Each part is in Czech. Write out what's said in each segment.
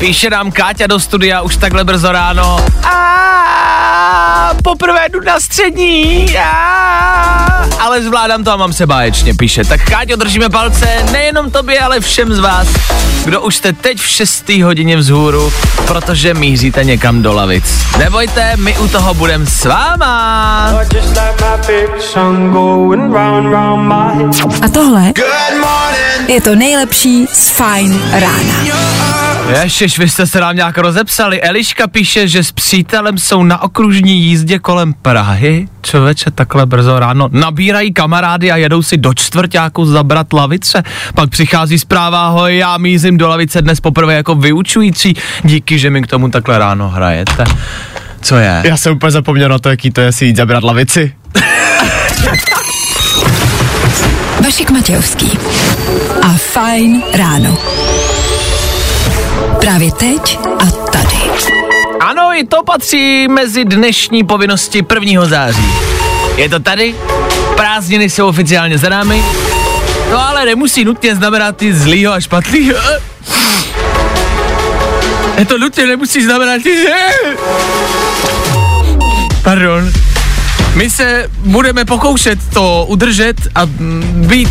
Píše nám Káťa do studia už takhle brzo ráno. A poprvé jdu na střední. A, ale zvládám to a mám se báječně, píše. Tak Káťo, držíme palce nejenom tobě, ale všem z vás, kdo už jste teď v 6. hodině vzhůru, protože míříte někam do lavic. Nebojte, my u toho budeme s váma. A tohle je to nejlepší z Fajn rána. Ježiš, vy jste se nám nějak rozepsali. Eliška píše, že s přítelem jsou na okružní jízdě kolem Prahy. Člověče, takhle brzo ráno. Nabírají kamarády a jedou si do čtvrtáku zabrat lavice. Pak přichází zpráva, ahoj, já mízím do lavice dnes poprvé jako vyučující. Díky, že mi k tomu takhle ráno hrajete. Co je? Já jsem úplně zapomněl na to, jaký to je si jít zabrat lavici. Vašek Matějovský. A Fajn ráno. Právě teď a tady. Ano, i to patří mezi dnešní povinnosti 1. září. Je to tady, prázdniny jsou oficiálně za námi, no ale nemusí nutně znamenat nic zlýho a špatného. Je to nutně nemusí znamenat nic... Pardon. My se budeme pokoušet to udržet a být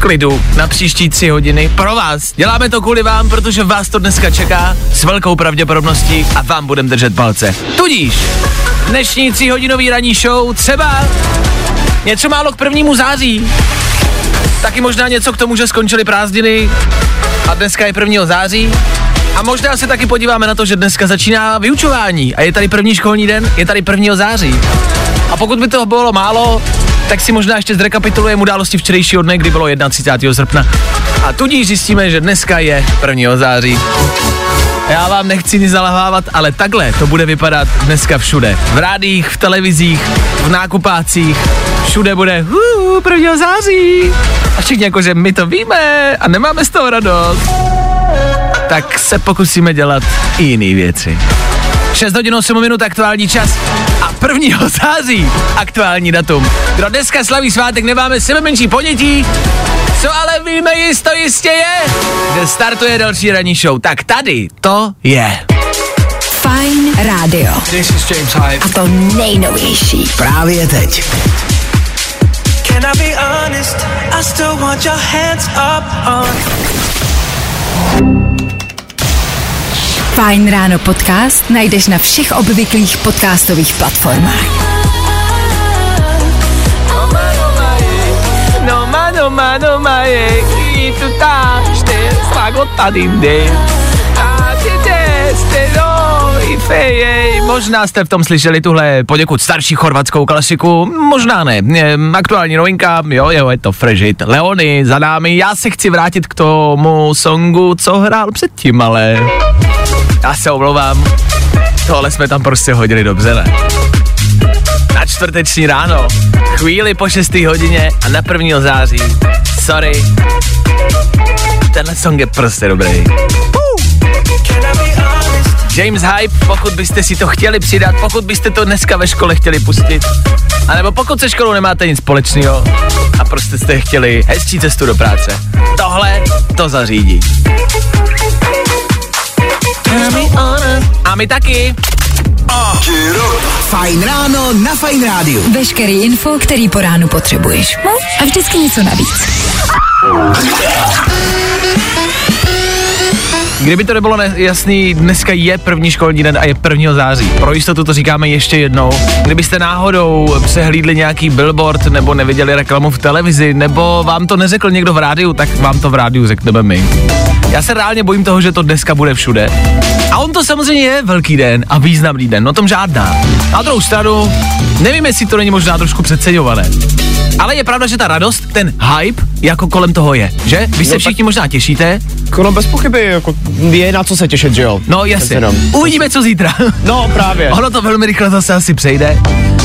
klidu na příští tři hodiny pro vás. Děláme to kvůli vám, protože vás to dneska čeká s velkou pravděpodobností a vám budeme držet palce. Tudíž dnešní tříhodinový ranní show třeba něco málo k prvnímu září. Taky možná něco k tomu, že skončily prázdniny a dneska je 1. září. A možná se taky podíváme na to, že dneska začíná vyučování a je tady první školní den, je tady 1. září. A pokud by toho bylo málo, tak si možná ještě zrekapitulujeme události včerejšího dne, kdy bylo 31. srpna. A tudíž zjistíme, že dneska je 1. září. Já vám nechci nic zalahávat, ale takhle to bude vypadat dneska všude. V rádích, v televizích, v nákupácích, všude bude huu, 1. září. A všichni jakože my to víme a nemáme z toho radost. Tak se pokusíme dělat i jiné věci. 6 hodin 8 minut aktuální čas a 1. září aktuální datum. Kdo dneska slaví svátek, nemáme sebe menší ponětí, co ale víme jisto jistě je, že startuje další ranní show. Tak tady to je. Fajn rádio. This is James Hype. A to nejnovější. Právě teď. Can I be honest? I still want your hands up on. Fajn ráno podcast najdeš na všech obvyklých podcastových platformách. No no no je, tady A no. Možná jste v tom slyšeli tuhle poděkud starší chorvatskou klasiku, možná ne. Aktuální novinka, jo, jo, je to Frežit. Leony za námi, já se chci vrátit k tomu songu, co hrál předtím, ale já se omlouvám, tohle jsme tam prostě hodili dobře, ne? Na čtvrteční ráno, chvíli po 6. hodině a na 1. září. Sorry. Tenhle song je prostě dobrý. James Hype, pokud byste si to chtěli přidat, pokud byste to dneska ve škole chtěli pustit, anebo pokud se školou nemáte nic společného a prostě jste chtěli hezčí cestu do práce. Tohle to zařídí. A my taky. Fajn ráno na Fajn rádiu. Veškerý info, který po ránu potřebuješ. No a vždycky něco navíc. Kdyby to nebylo ne- jasný, dneska je první školní den a je 1. září. Pro jistotu to říkáme ještě jednou. Kdybyste náhodou přehlídli nějaký billboard nebo neviděli reklamu v televizi, nebo vám to neřekl někdo v rádiu, tak vám to v rádiu řekneme my. Já se reálně bojím toho, že to dneska bude všude. A on to samozřejmě je velký den a významný den, no tom žádná. Na druhou stranu, nevím, jestli to není možná trošku přeceňované. Ale je pravda, že ta radost, ten hype, jako kolem toho je, že? Vy se Jo, všichni možná těšíte. No bez pochyby, jako je na co se těšit, že jo? No jasně. Uvidíme, co zítra. No právě. Ono to velmi rychle zase asi přejde.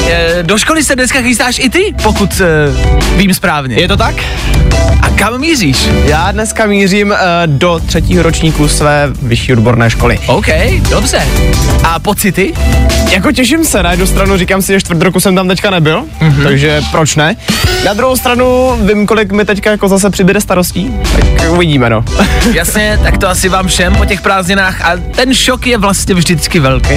E, do školy se dneska chystáš i ty, pokud e, vím správně. Je to tak? A kam míříš? Já dneska mířím uh, do třetího ročníku své vyšší odborné školy. OK, dobře. A pocity? Jako těším se, na jednu stranu říkám si, že čtvrt roku jsem tam teďka nebyl, mm-hmm. takže proč ne? Na druhou stranu vím, kolik mi teďka jako zase přibyde starostí, tak uvidíme no. Jasně, tak to asi vám všem po těch prázdninách a ten šok je vlastně vždycky velký.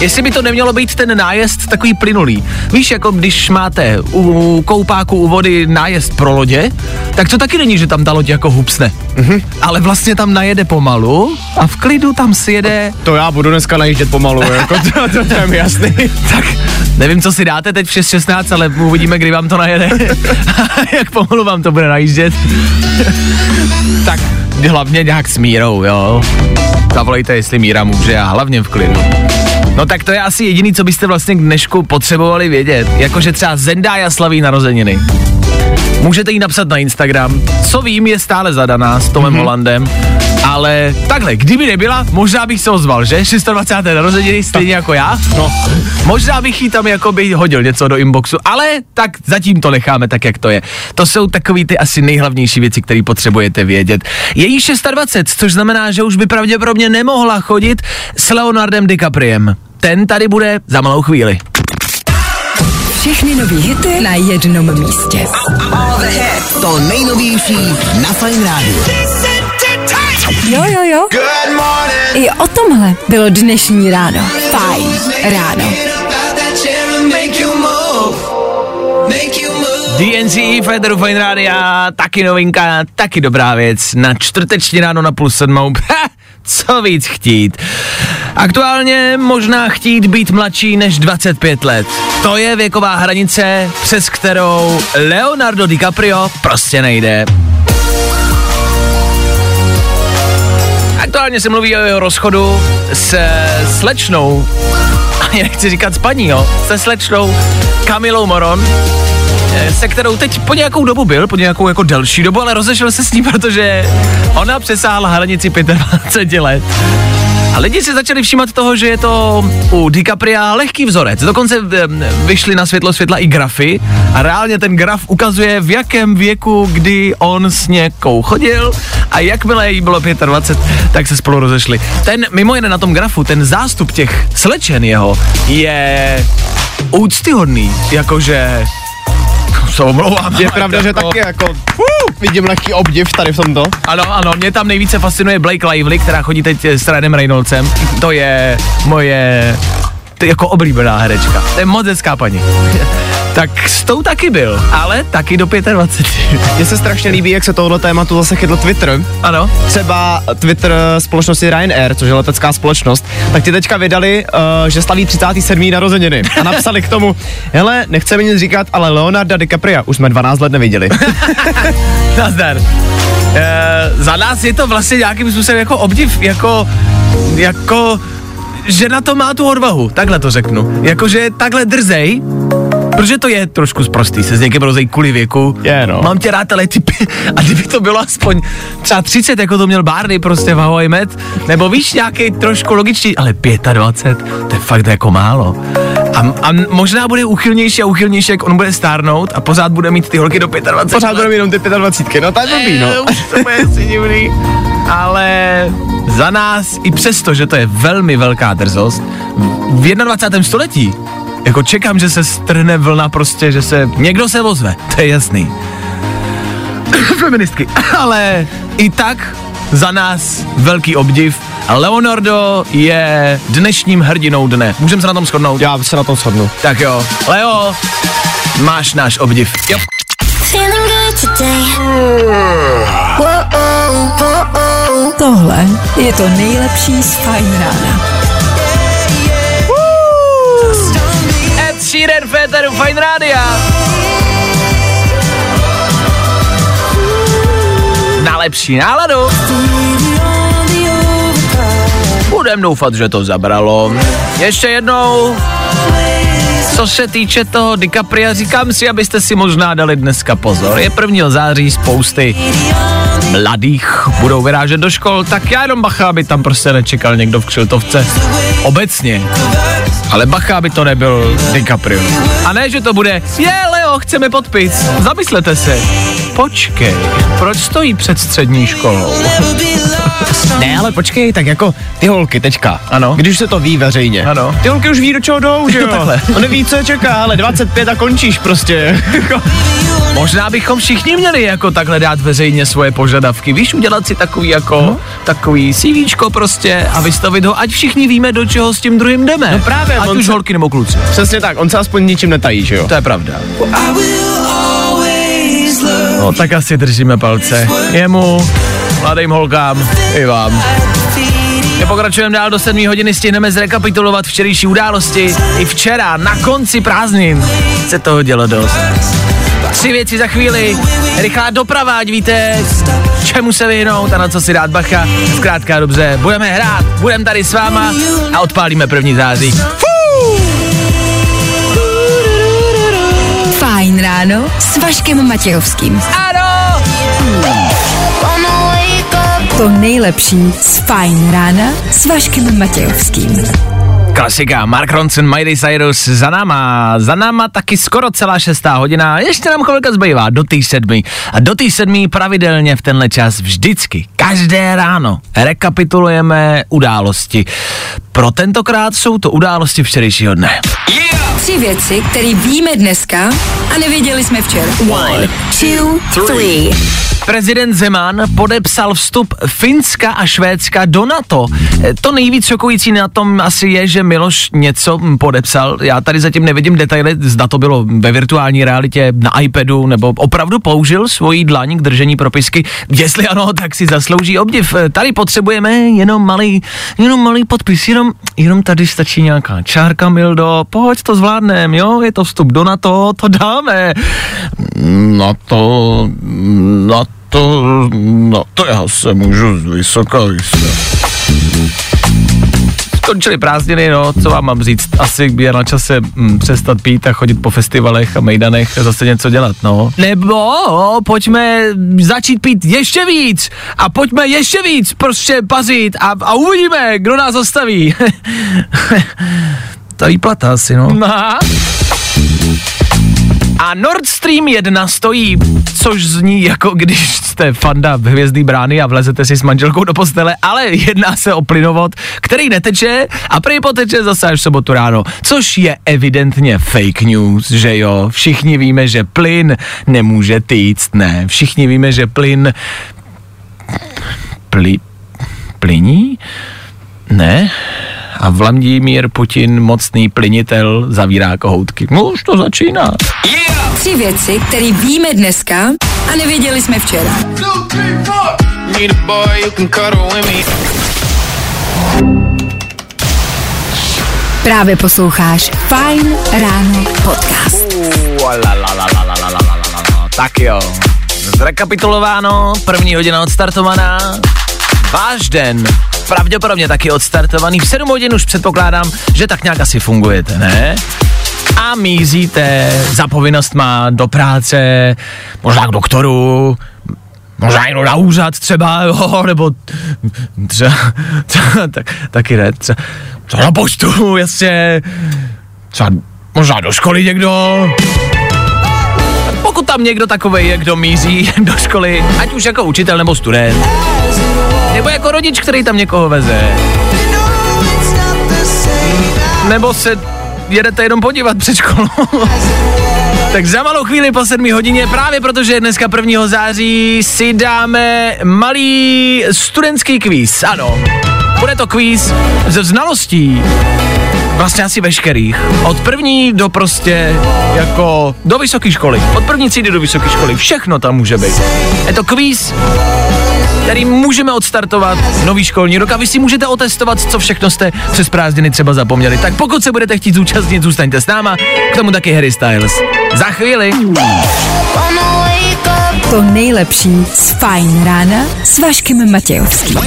Jestli by to nemělo být ten nájezd takový plynulý. Víš, jako když máte u koupáku u vody nájezd pro lodě, tak to taky není, že tam ta loď jako hupsne. Mm-hmm. Ale vlastně tam najede pomalu a v klidu tam si jede To já budu dneska najíždět pomalu, jako to, to, to je mi jasný. tak nevím, co si dáte teď v 6.16, ale uvidíme, kdy vám to najede. Jak pomalu vám to bude najíždět. tak hlavně nějak s mírou, jo. Zavolejte, jestli míra může a hlavně v klidu. No tak to je asi jediný, co byste vlastně k dnešku potřebovali vědět. Jakože třeba Zendaya slaví narozeniny. Můžete jí napsat na Instagram. Co vím, je stále zadaná s Tomem mm-hmm. Hollandem. Ale takhle, kdyby nebyla, možná bych se ozval, že? 26. narozeniny, stejně jako já. No. Možná bych jí tam jako by hodil něco do inboxu, ale tak zatím to necháme tak, jak to je. To jsou takový ty asi nejhlavnější věci, které potřebujete vědět. Je jí 26, což znamená, že už by pravděpodobně nemohla chodit s Leonardem DiCapriem. Ten tady bude za malou chvíli. Všechny nový hity na jednom místě. To nejnovější na Fine Radio. Jo, jo, jo. I o tomhle bylo dnešní ráno. Fajn ráno. DNC, Federu Fine Rádia, taky novinka, taky dobrá věc. Na čtvrteční ráno na plus sedmou. Co víc chtít. Aktuálně možná chtít být mladší než 25 let. To je věková hranice, přes kterou Leonardo DiCaprio prostě nejde. Aktuálně se mluví o jeho rozchodu se slečnou, ani nechci říkat s paní, jo, se slečnou Kamilou Moron, se kterou teď po nějakou dobu byl, po nějakou jako delší dobu, ale rozešel se s ní, protože ona přesáhla hranici 25 let. A lidi si začali všímat toho, že je to u DiCapria lehký vzorec. Dokonce eh, vyšly na světlo světla i grafy a reálně ten graf ukazuje, v jakém věku, kdy on s někou chodil a jakmile jí bylo 25, tak se spolu rozešli. Ten, mimo jiné na tom grafu, ten zástup těch slečen jeho je úctyhodný, jakože se omlouvám. Je pravda, že jako- taky jako uh, vidím lehký obdiv tady v tomto. ano, ano, mě tam nejvíce fascinuje Blake Lively, která chodí teď s Ryanem Reynoldsem. To je moje to je jako oblíbená herečka. To je moc hezká paní. Tak s tou taky byl, ale taky do 25. Mně se strašně líbí, jak se tohle tématu zase chytl Twitter. ano. Třeba Twitter společnosti Ryanair, což je letecká společnost, tak ti teďka vydali, uh, že slaví 37. narozeniny a napsali k tomu, hele, nechceme nic říkat, ale Leonarda DiCapria už jsme 12 let neviděli. Nazdar. E, za nás je to vlastně nějakým způsobem jako obdiv, jako, jako, že na to má tu odvahu, takhle to řeknu. Jakože takhle drzej, protože to je trošku zprostý, se s někým rozej kvůli věku. Je, no. Mám tě rád, ale ty, pi- a kdyby to bylo aspoň třeba 30, jako to měl Barney prostě v Hawaii Met, nebo víš, nějaký trošku logičtější, ale 25, to je fakt jako málo. A, a možná bude uchylnější a uchylnější, jak on bude stárnout a pořád bude mít ty holky do 25. Pořád budeme jenom ty 25, no to je blbý, no. Eh, už to bude divný. Ale za nás, i přesto, že to je velmi velká drzost, v 21. století, jako čekám, že se strhne vlna prostě, že se, někdo se ozve, to je jasný. Feministky. Ale i tak za nás velký obdiv. Leonardo je dnešním hrdinou dne. Můžeme se na tom shodnout? Já se na tom shodnu. Tak jo. Leo, máš náš obdiv. Jo. Tohle je to nejlepší z Fajn rána. Sheeran, Féteru, Fine Rádia. Na lepší náladu. Budem doufat, že to zabralo. Ještě jednou, co se týče toho DiCapria, říkám si, abyste si možná dali dneska pozor. Je 1. září, spousty mladých budou vyrážet do škol, tak já jenom bacha, aby tam prostě nečekal někdo v křiltovce. Obecně. Ale bacha, aby to nebyl DiCaprio. A ne, že to bude, je Leo, chceme podpis. Zamyslete se. Počkej, proč stojí před střední školou? Ne, ale počkej, tak jako ty holky teďka. Ano. Když se to ví veřejně. Ano. Ty holky už ví, do čeho jdou, že jo? Takhle. On neví, co je čeká, ale 25 a končíš prostě. Možná bychom všichni měli jako takhle dát veřejně svoje požadavky. Víš, udělat si takový jako, no. takový CVčko prostě a vystavit ho, ať všichni víme, do čeho s tím druhým jdeme. No právě, Ať on už se- holky nebo kluci. Přesně tak, on se aspoň ničím netají, že jo? To je pravda. Love No tak asi držíme palce. Jemu, mladým holkám, i vám. My pokračujeme dál do 7 hodiny, stihneme zrekapitulovat včerejší události. I včera, na konci prázdnin, se toho dělo dost. Tři věci za chvíli, rychlá doprava, ať víte, čemu se vyhnout a na co si dát bacha. Zkrátka dobře, budeme hrát, budeme tady s váma a odpálíme první září. Fajn ráno s Vaškem Matějovským. Ano! To nejlepší z Fajn rána s Vaškem Matějovským. Klasika, Mark Ronson, Miley Cyrus za náma, za náma taky skoro celá šestá hodina, ještě nám chvilka zbývá do té sedmi. A do té sedmi pravidelně v tenhle čas vždycky, každé ráno, rekapitulujeme události. Pro tentokrát jsou to události včerejšího dne. Tři věci, které víme dneska a nevěděli jsme včera. One, two, three. Prezident Zeman podepsal vstup Finska a Švédska do NATO. To nejvíc šokující na tom asi je, že Miloš něco podepsal. Já tady zatím nevidím detaily, zda to bylo ve virtuální realitě, na iPadu, nebo opravdu použil svoji dlaň k držení propisky. Jestli ano, tak si zaslouží obdiv. Tady potřebujeme jenom malý, jenom malý podpis, jenom, jenom tady stačí nějaká čárka, Mildo, pojď to zvládnem, jo, je to vstup do NATO, to dáme. Na to, na to, na to já se můžu z vysoka vysvět. Skončily prázdniny, no, co vám mám říct? Asi je na čase mm, přestat pít a chodit po festivalech a mejdanech a zase něco dělat, no. Nebo pojďme začít pít ještě víc a pojďme ještě víc prostě pazit a, a uvidíme, kdo nás zastaví. Ta výplata asi, no. Aha. A Nord Stream 1 stojí, což zní jako když jste fanda hvězdný brány a vlezete si s manželkou do postele, ale jedná se o plynovod, který neteče a prý poteče zase až v sobotu ráno, což je evidentně fake news, že jo? Všichni víme, že plyn nemůže týct, ne? Všichni víme, že plyn... Pli... Plyní? Ne? A Vladimír Putin, mocný plinitel, zavírá kohoutky. No už to začíná. Tři věci, které víme dneska a nevěděli jsme včera. Need a boy who can cuddle with me. Právě posloucháš Fajn ráno podcast. Tak jo, zrekapitulováno, první hodina odstartovaná, váš den pravděpodobně taky odstartovaný, v 7 hodin už předpokládám, že tak nějak asi fungujete, ne? A mízíte za povinnostma do práce, možná k doktoru, možná jenom na úřad třeba, jo, nebo třeba, třeba tak, taky ne, třeba, třeba na poštu, jasně, třeba možná do školy někdo, pokud tam někdo takovej je, kdo míří do školy, ať už jako učitel nebo student, nebo jako rodič, který tam někoho veze, nebo se jedete jenom podívat před školou. tak za malou chvíli po 7 hodině, právě protože je dneska 1. září, si dáme malý studentský kvíz. Ano, bude to kvíz ze znalostí vlastně asi veškerých. Od první do prostě jako do vysoké školy. Od první třídy do vysoké školy. Všechno tam může být. Je to kvíz, kterým můžeme odstartovat nový školní rok a vy si můžete otestovat, co všechno jste přes prázdniny třeba zapomněli. Tak pokud se budete chtít zúčastnit, zůstaňte s náma, k tomu taky Harry Styles. Za chvíli. To nejlepší z Fajn rána s Vaškem Matějovským.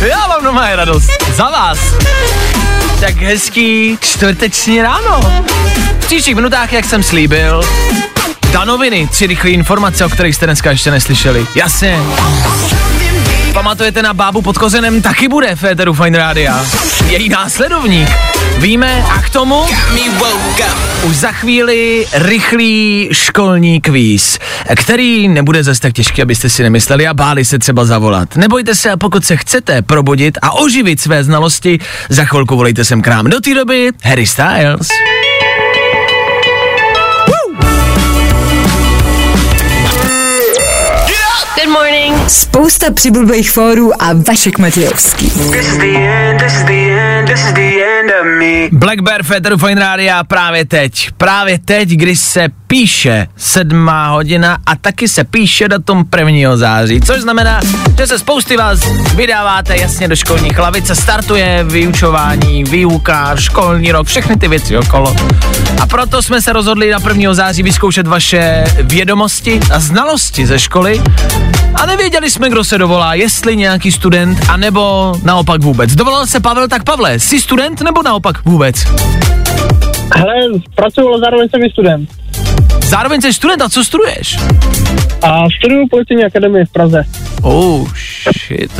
Já mám doma radost. Za vás. Tak hezký čtvrteční ráno. V příštích minutách, jak jsem slíbil, danoviny, tři rychlé informace, o kterých jste dneska ještě neslyšeli. Jasně. Pamatujete na bábu pod kozenem, taky bude v Féteru Fine Rádia. Její následovník. Víme a k tomu už za chvíli rychlý školní kvíz, který nebude zase tak těžký, abyste si nemysleli a báli se třeba zavolat. Nebojte se a pokud se chcete probudit a oživit své znalosti, za chvilku volejte sem k nám. Do té doby Harry Styles. Good morning. Spousta přibulbých fórů a Vašek Matějovský. This is the end, this is the end, this is the end of me. Black Bear Féteru Fine Rádia právě teď. Právě teď, když se píše sedmá hodina a taky se píše datum 1. září, což znamená, že se spousty vás vydáváte jasně do školních lavic a startuje vyučování, výuka, školní rok, všechny ty věci okolo. A proto jsme se rozhodli na 1. září vyzkoušet vaše vědomosti a znalosti ze školy a nevěděli jsme, kdo se dovolá, jestli nějaký student, anebo naopak vůbec. Dovolal se Pavel, tak Pavle, jsi student nebo naopak vůbec? Hele, pracuji, ale zároveň jsem i student. Zároveň jsi student a co studuješ? A studuju policejní akademii v Praze. Oh, shit.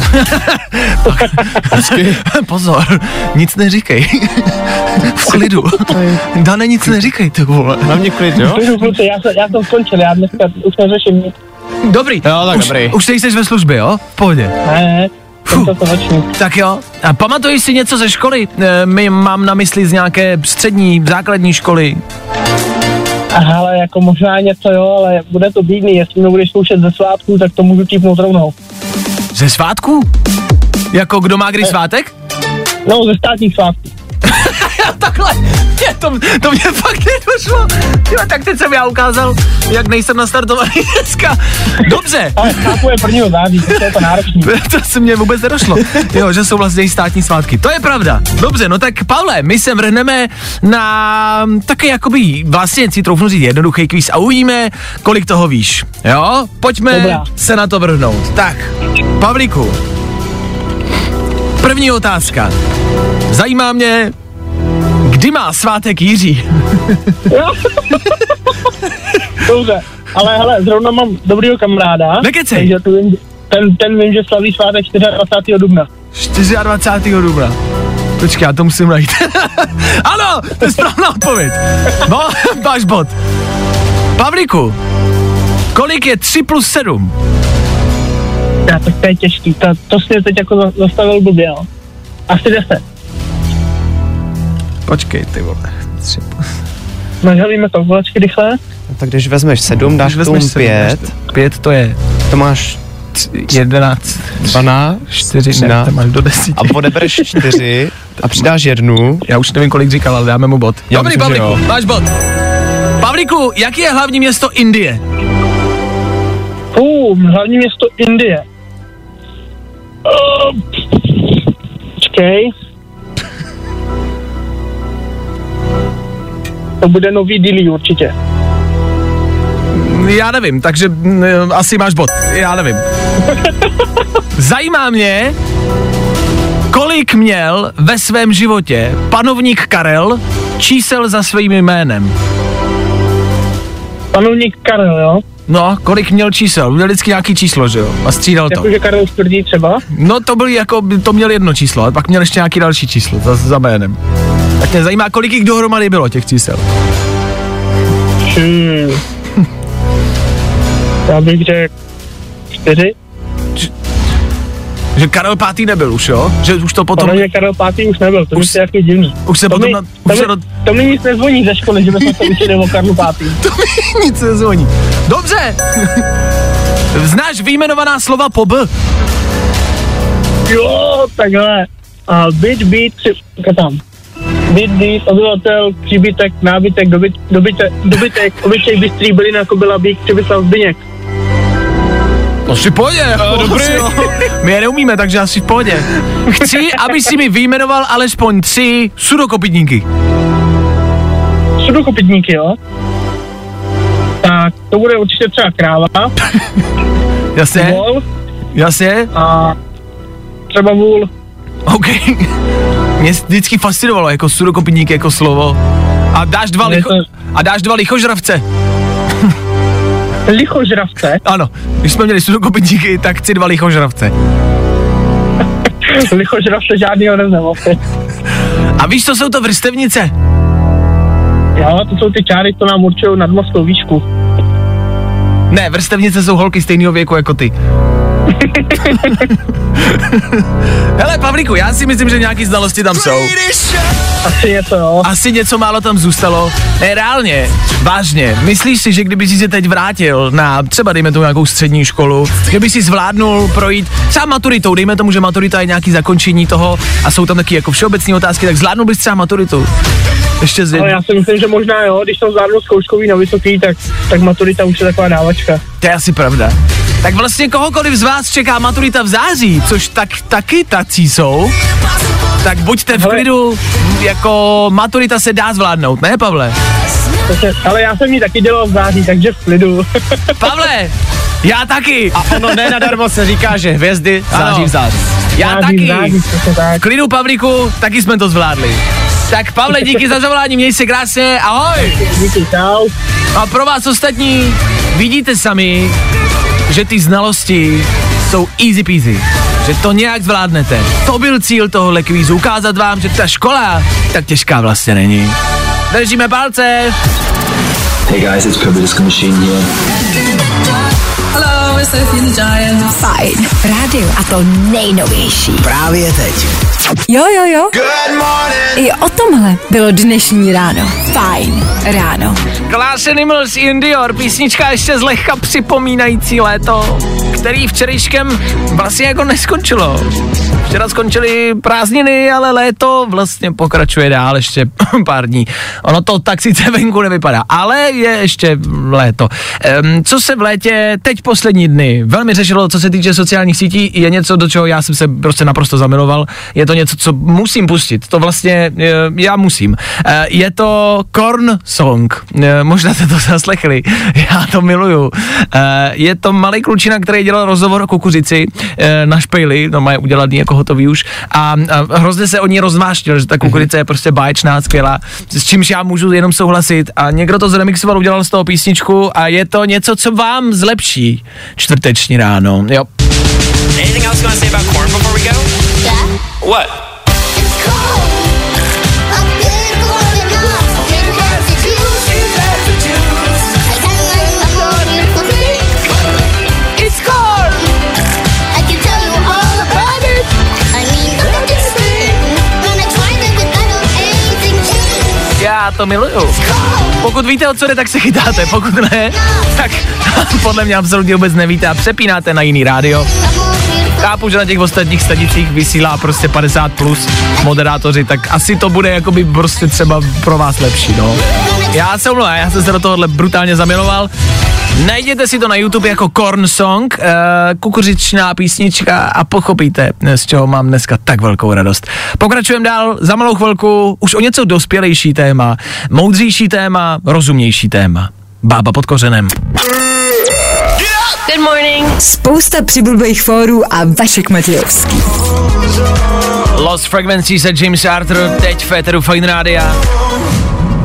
Pozor, nic neříkej. v klidu. Dane, nic neříkej, ty vole. Hlavně klid, jo? Studuju kluci, já, jsem- já jsem skončil, já dneska už neřeším nic. Dobrý. Jo, tak už, dobrý. Už jsi ve službě, jo? V pohodě. Ne, Fuh. Tak jo. A pamatuješ si něco ze školy? E, my mám na mysli z nějaké střední, základní školy. A hele, jako možná něco jo, ale bude to bídný, jestli mě budeš zkoušet ze svátku, tak to můžu típnout rovnou. Ze svátku? Jako kdo má kdy svátek? No, ze státních svátků. Takhle, mě to, to mě fakt nedošlo. Jo, tak teď jsem já ukázal, jak nejsem nastartovaný dneska. Dobře, Ale chápu je prvního září, to je to náročný. to se mě vůbec nedošlo. Jo, že jsou vlastně i státní svátky. To je pravda. Dobře, no tak Pavle, my se vrhneme na taky jakoby vlastně si troufnu říct jednoduchý kvíz a uvidíme, kolik toho víš. Jo, pojďme Dobrá. se na to vrhnout. Tak, Pavlíku, první otázka. Zajímá mě, kdy má svátek Jiří? Dobře, ale hele, zrovna mám dobrýho kamaráda. Nekecej. Takže tu vím, ten, ten vím, že slaví svátek 24. dubna. 24. dubna. Počkej, já to musím najít. ano, to je správná odpověď. No, máš bod. Pavlíku, kolik je 3 plus 7? Já, tak to je těžký, to, to jsi mě teď jako za- zastavil blbě, jo. Asi 10. Počkej, ty vole. 3 plus... Nažalíme kalkulačky rychle. Tak když vezmeš 7, dáš k tomu 5, 5 to je to máš 11, 12 4, ne, to máš do 10. a odebereš 4 a přidáš jednu. Já už nevím, kolik říkal, ale dáme mu bod. Já Dobrý, myslím, jo. máš bod. Pavlíku, jaký je hlavní město Indie? Fů, hlavní město Indie. Uh, počkej. To bude nový Dili určitě. Já nevím, takže mm, asi máš bod. Já nevím. Zajímá mě, kolik měl ve svém životě panovník Karel čísel za svým jménem. Panovník Karel, jo? No, kolik měl čísel? Měl vždycky nějaký číslo, že jo? A střídal to. Jakože Karel čtvrtý třeba. No to byl jako, to měl jedno číslo, ale pak měl ještě nějaký další číslo za, za jménem. Tak mě zajímá, kolik jich dohromady bylo těch čísel. Hmm. Já bych řekl čtyři. Že Karel pátý nebyl už, jo? Že už to potom... Podle mě Karel pátý už nebyl, to Už- už je jaký divný. už se to potom mi, na- to, už mi, se do- to mi nic nezvoní ze školy, že bychom se učili o Karlu pátý. To mi nic nezvoní. Dobře. Znáš vyjmenovaná slova po B? Jo, takhle. A byt, byt, při... tam. Byt, byt, obyvatel, příbytek, nábytek, dobyt, dobytek, dobytek, obyčej, bystrý, bylina, kobila, bík, Přibyslav, Zbyněk. To si v pohodě. Dobrý. My je neumíme, takže asi v pohodě. Chci, aby si mi vyjmenoval alespoň tři sudokopitníky. Sudokopitníky, jo? Tak, to bude určitě třeba kráva, Jasně? vol Jasně? a třeba vůl. OK. Mě vždycky fascinovalo jako sudokopník jako slovo. A dáš dva, licho, to- a dáš dva lichožravce. Lichožravce. Ano, když jsme měli sudokopníky, tak chci dva lichožravce. Lichožravce žádnýho neznám. A víš, co jsou to vrstevnice? Jo, to jsou ty čáry, co nám určují nadmořskou výšku. Ne, vrstevnice jsou holky stejného věku jako ty. Hele, Pavlíku, já si myslím, že nějaký znalosti tam jsou. Asi něco, jo. Asi něco málo tam zůstalo. Ne, reálně, vážně, myslíš si, že kdyby si se teď vrátil na třeba, dejme tomu nějakou střední školu, že by si zvládnul projít třeba maturitou, dejme tomu, že maturita je nějaký zakončení toho a jsou tam taky jako všeobecné otázky, tak zvládnul bys třeba maturitu. Ještě z Ale já si myslím, že možná jo, když jsem zvládl zkouškový na vysoký, tak, tak maturita už je taková dávačka. To je asi pravda. Tak vlastně kohokoliv z vás čeká maturita v září, což tak taky tací jsou, tak buďte v Hele. klidu, jako maturita se dá zvládnout, ne Pavle? Takže, ale já jsem ji taky dělal v září, takže v klidu. Pavle, já taky. A ono ne nadarmo se říká, že hvězdy září v září. Já září, taky. Září, tak. V klidu, Pavlíku, taky jsme to zvládli. Tak Pavle, díky za zavolání, měj se krásně, ahoj. Díky, čau. A pro vás ostatní, vidíte sami, že ty znalosti jsou easy peasy. Že to nějak zvládnete. To byl cíl tohohle kvízu, ukázat vám, že ta škola tak těžká vlastně není. Držíme palce. Hey guys, it's Purple Disco Machine here. Fajn rádio a to nejnovější. Právě teď. Jo, jo, jo. Good morning. I o tomhle bylo dnešní ráno. Fajn ráno. Class Animals in Dior, písnička ještě zlehka připomínající léto, který včerejškem vlastně jako neskončilo. Včera skončily prázdniny, ale léto vlastně pokračuje dál ještě pár dní. Ono to tak sice venku nevypadá, ale je ještě léto. Ehm, co se v létě teď poslední dny velmi řešilo, co se týče sociálních sítí, je něco, do čeho já jsem se prostě naprosto zamiloval. Je to něco, co musím pustit. To vlastně eh, já musím. Eh, Je to Korn Song. Eh, Možná jste to zaslechli. Já to miluju. Eh, Je to malý klučina, který dělal rozhovor o kukuřici eh, na špejli, no mají udělaný jako hotový už a, a hrozně se o ní rozmáštil, že ta kukurice je prostě báječná, skvělá, s čímž já můžu jenom souhlasit a někdo to zremixoval, udělal z toho písničku a je to něco, co vám zlepší čtvrteční ráno, jo. Anything else you want to say about corn before we go? What? To miluju. Pokud víte, o co jde, tak se chytáte, pokud ne, tak podle mě absolutně vůbec nevíte a přepínáte na jiný rádio. Chápu, že na těch ostatních stanicích vysílá prostě 50 plus moderátoři, tak asi to bude jakoby prostě třeba pro vás lepší, no. Já se omlouvám, já jsem se do tohohle brutálně zamiloval. Najděte si to na YouTube jako Korn Song, uh, kukuřičná písnička a pochopíte, z čeho mám dneska tak velkou radost. Pokračujeme dál, za malou chvilku už o něco dospělejší téma, moudřejší téma, rozumnější téma. Bába pod kořenem. Good morning. Spousta přibulbých fórů a Vašek Matějovský. Lost Frequencies a James Arthur teď v Féteru Fine Rádia.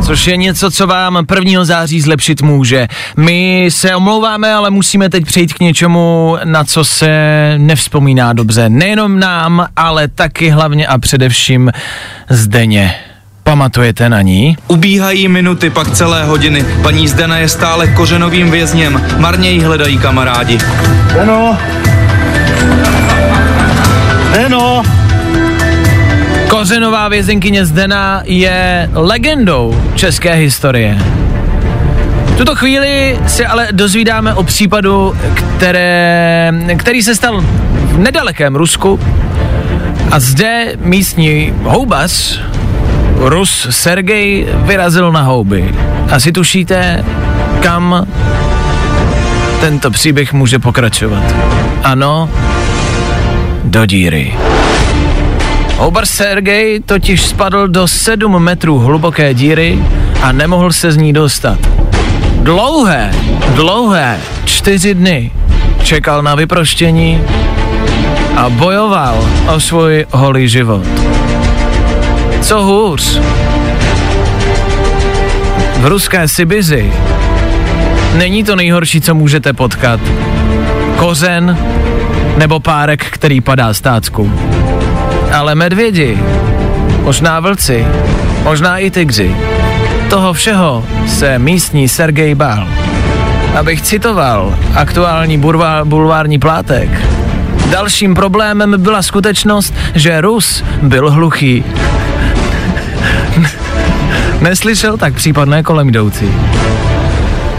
Což je něco, co vám 1. září zlepšit může. My se omlouváme, ale musíme teď přejít k něčemu, na co se nevzpomíná dobře. Nejenom nám, ale taky hlavně a především Zdeně. Pamatujete na ní? Ubíhají minuty, pak celé hodiny. Paní Zdena je stále kořenovým vězněm. Marně jí hledají kamarádi. Ano. Ano. Kořenová vězenkyně Zdena je legendou české historie. V tuto chvíli se ale dozvídáme o případu, které, který se stal v nedalekém Rusku a zde místní houbař, Rus Sergej, vyrazil na houby. Asi tušíte, kam tento příběh může pokračovat. Ano, do díry. Houbar Sergej totiž spadl do 7 metrů hluboké díry a nemohl se z ní dostat. Dlouhé, dlouhé čtyři dny čekal na vyproštění a bojoval o svůj holý život. Co hůř? V ruské Sibiři není to nejhorší, co můžete potkat. Kořen nebo párek, který padá stácku. Ale medvědi, možná vlci, možná i tygři. Toho všeho se místní Sergej bál. Abych citoval aktuální burva, bulvární plátek, dalším problémem byla skutečnost, že Rus byl hluchý. Neslyšel tak případné kolem jdoucí.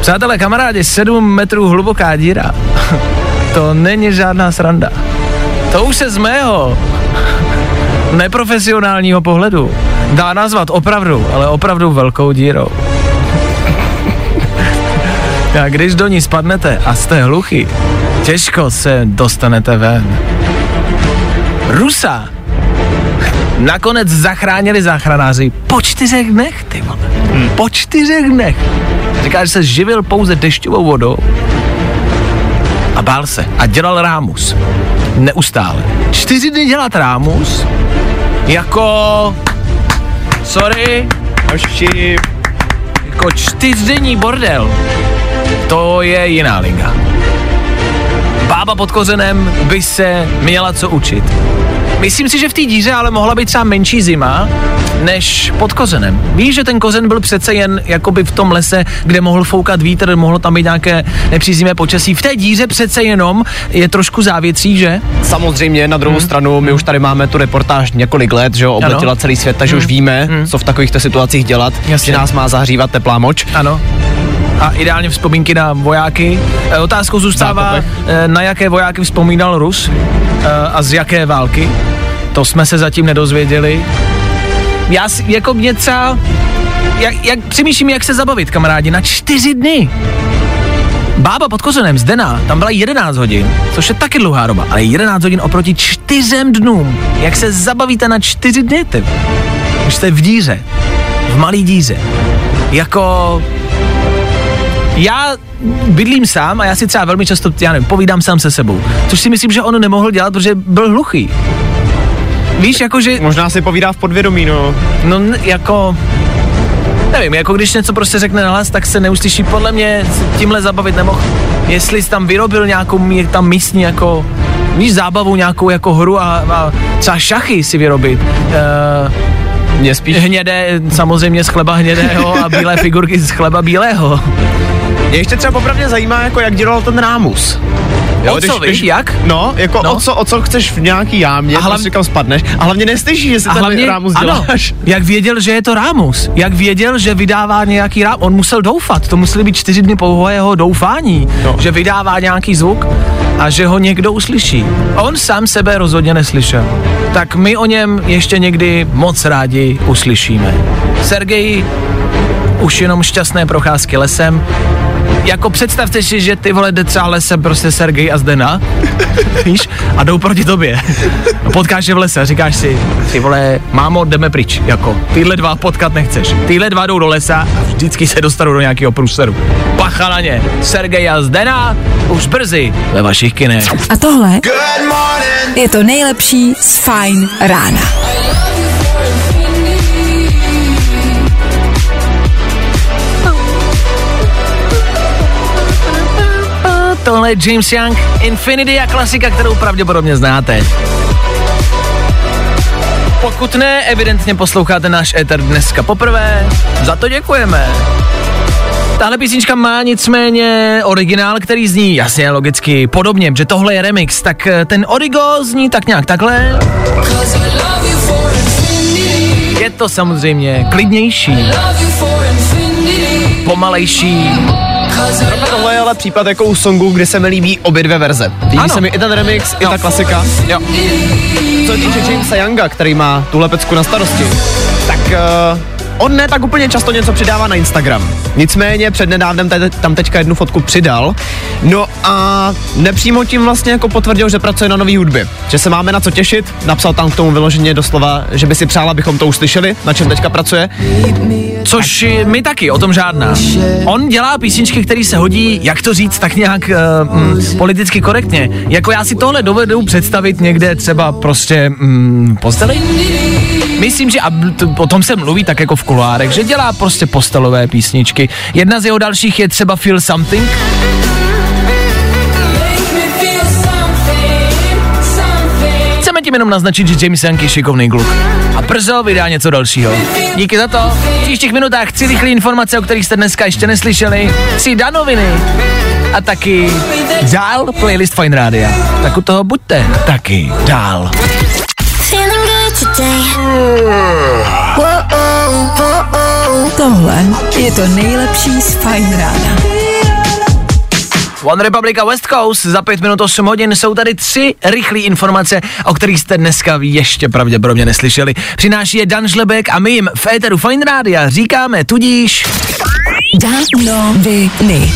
Přátelé, kamarádi, 7 metrů hluboká díra. To není žádná sranda. To už se z mého neprofesionálního pohledu dá nazvat opravdu, ale opravdu velkou dírou. A když do ní spadnete a jste hluchy, těžko se dostanete ven. Rusa nakonec zachránili záchranáři po čtyřech dnech, ty vole. Hmm. Po čtyřech dnech. Říká, že se živil pouze dešťovou vodou a bál se a dělal rámus. Neustále. Čtyři dny dělat rámus jako... Sorry. Hoši. Jako čtyřdenní bordel. To je jiná liga. Bába pod kořenem by se měla co učit. Myslím si, že v té díře ale mohla být třeba menší zima, než pod kořenem. Víš, že ten kořen byl přece jen jakoby v tom lese, kde mohl foukat vítr, mohlo tam být nějaké nepříznivé počasí. V té díře přece jenom je trošku závětří, že? Samozřejmě, na druhou hmm. stranu, my už tady máme tu reportáž několik let, že jo, obletila celý svět, takže hmm. už víme, hmm. co v takovýchto situacích dělat, Jasně. že nás má zahřívat teplá moč. Ano a ideálně vzpomínky na vojáky. E, otázkou zůstává, e, na jaké vojáky vzpomínal Rus e, a z jaké války. To jsme se zatím nedozvěděli. Já si, jako mě třeba, jak, jak, přemýšlím, jak se zabavit, kamarádi, na čtyři dny. Bába pod kořenem Zdena, tam byla 11 hodin, což je taky dlouhá doba, ale 11 hodin oproti čtyřem dnům. Jak se zabavíte na čtyři dny, ty? Už jste v díře, v malý díře. Jako já bydlím sám a já si třeba velmi často, já nevím, povídám sám se sebou. Což si myslím, že on nemohl dělat, protože byl hluchý. Víš, jakože... Možná si povídá v podvědomí, no. No, jako... Nevím, jako když něco prostě řekne nahlas, tak se neuslyší. Podle mě tímhle zabavit nemohl. Jestli jsi tam vyrobil nějakou je tam místní jako víš, zábavu, nějakou jako hru a, a třeba šachy si vyrobit. Uh, Mě spíš... hnědé, samozřejmě z chleba hnědého a bílé figurky z chleba bílého. Mě ještě třeba popravdě zajímá, jako jak dělal ten rámus. O co, víš, jak? No, jako No. O, co, o co chceš v nějaký jámě, A a hlavně- prostě kam spadneš. A hlavně neslyšíš, jestli A ten hlavně, rámus ano, děláš. jak věděl, že je to Rámus, jak věděl, že vydává nějaký rám, on musel doufat, to museli být čtyři dny pouhého doufání, no. že vydává nějaký zvuk a že ho někdo uslyší. On sám sebe rozhodně neslyšel. Tak my o něm ještě někdy moc rádi uslyšíme. Sergej už jenom šťastné procházky lesem. Jako představte si, že ty vole jde třeba lesem prostě Sergej a Zdena, víš, a jdou proti tobě. Potkáš je v lese a říkáš si, ty vole, mámo, jdeme pryč, jako, tyhle dva potkat nechceš. Tyhle dva jdou do lesa a vždycky se dostanou do nějakého průseru. Pacha na ně, Sergej a Zdena, už brzy ve vašich kinech. A tohle je to nejlepší z Fine rána. Tohle je James Young, Infinity a klasika, kterou pravděpodobně znáte. Pokud ne, evidentně posloucháte náš éter dneska poprvé, za to děkujeme. Tahle písnička má nicméně originál, který zní jasně, logicky podobně, že tohle je remix, tak eh, ten origo zní tak nějak takhle. Je to samozřejmě klidnější, pomalejší, Zrovna tohle je ale případ jako u songu, kde se mi líbí obě dvě verze. Líbí Ano. se mi i ten remix, i Jo. ta klasika. Jo. Co týče Jamesa Younga, který má tuhle pecku na starosti, tak uh, on ne tak úplně často něco přidává na Instagram. Nicméně přednedávnem te- tam teďka jednu fotku přidal. No a nepřímo tím vlastně jako potvrdil, že pracuje na nový hudbě. Že se máme na co těšit. Napsal tam k tomu vyloženě doslova, že by si přál, abychom to uslyšeli, na čem teďka pracuje. Což my taky, o tom žádná. On dělá písničky, které se hodí, jak to říct, tak nějak uh, mm, politicky korektně. Jako já si tohle dovedu představit někde třeba prostě mm, posteli. Myslím, že a o tom se mluví tak jako v kuloárech, že dělá prostě postelové písničky. Jedna z jeho dalších je třeba Feel Something. Chceme tím jenom naznačit, že James Young je šikovný kluk. A brzo vydá něco dalšího. Díky za to. V příštích minutách chci rychlé informace, o kterých jste dneska ještě neslyšeli. Chci danoviny. A taky dál playlist Fine Rádia. Tak u toho buďte taky dál. Tohle je to nejlepší z Fine Rána. One Republic a West Coast za 5 minut 8 hodin jsou tady tři rychlé informace, o kterých jste dneska ještě pravděpodobně neslyšeli. Přináší je Dan Žlebek a my jim v éteru Fine Rádia říkáme tudíž... Danoviny.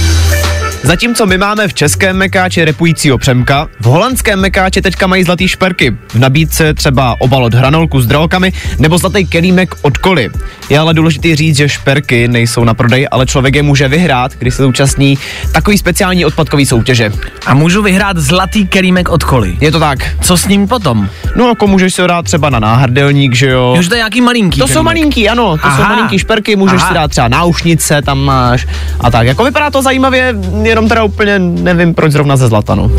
Zatímco my máme v českém mekáči repujícího Přemka, v holandském mekáči teďka mají zlatý šperky. V nabídce třeba obal od hranolku s drolkami nebo zlatý kelímek od koli. Je ale důležité říct, že šperky nejsou na prodej, ale člověk je může vyhrát, když se zúčastní takový speciální odpadkový soutěže. A můžu vyhrát zlatý kelímek od koly. Je to tak. Co s ním potom? No jako můžeš si ho dát třeba na náhrdelník, že jo. Už to je nějaký malinký To jsou kelímek. malinký, ano, to Aha. jsou malinký šperky, můžeš Aha. si dát třeba náušnice, tam máš a tak. Jako vypadá to zajímavě, jenom teda úplně nevím, proč zrovna ze zlata, no.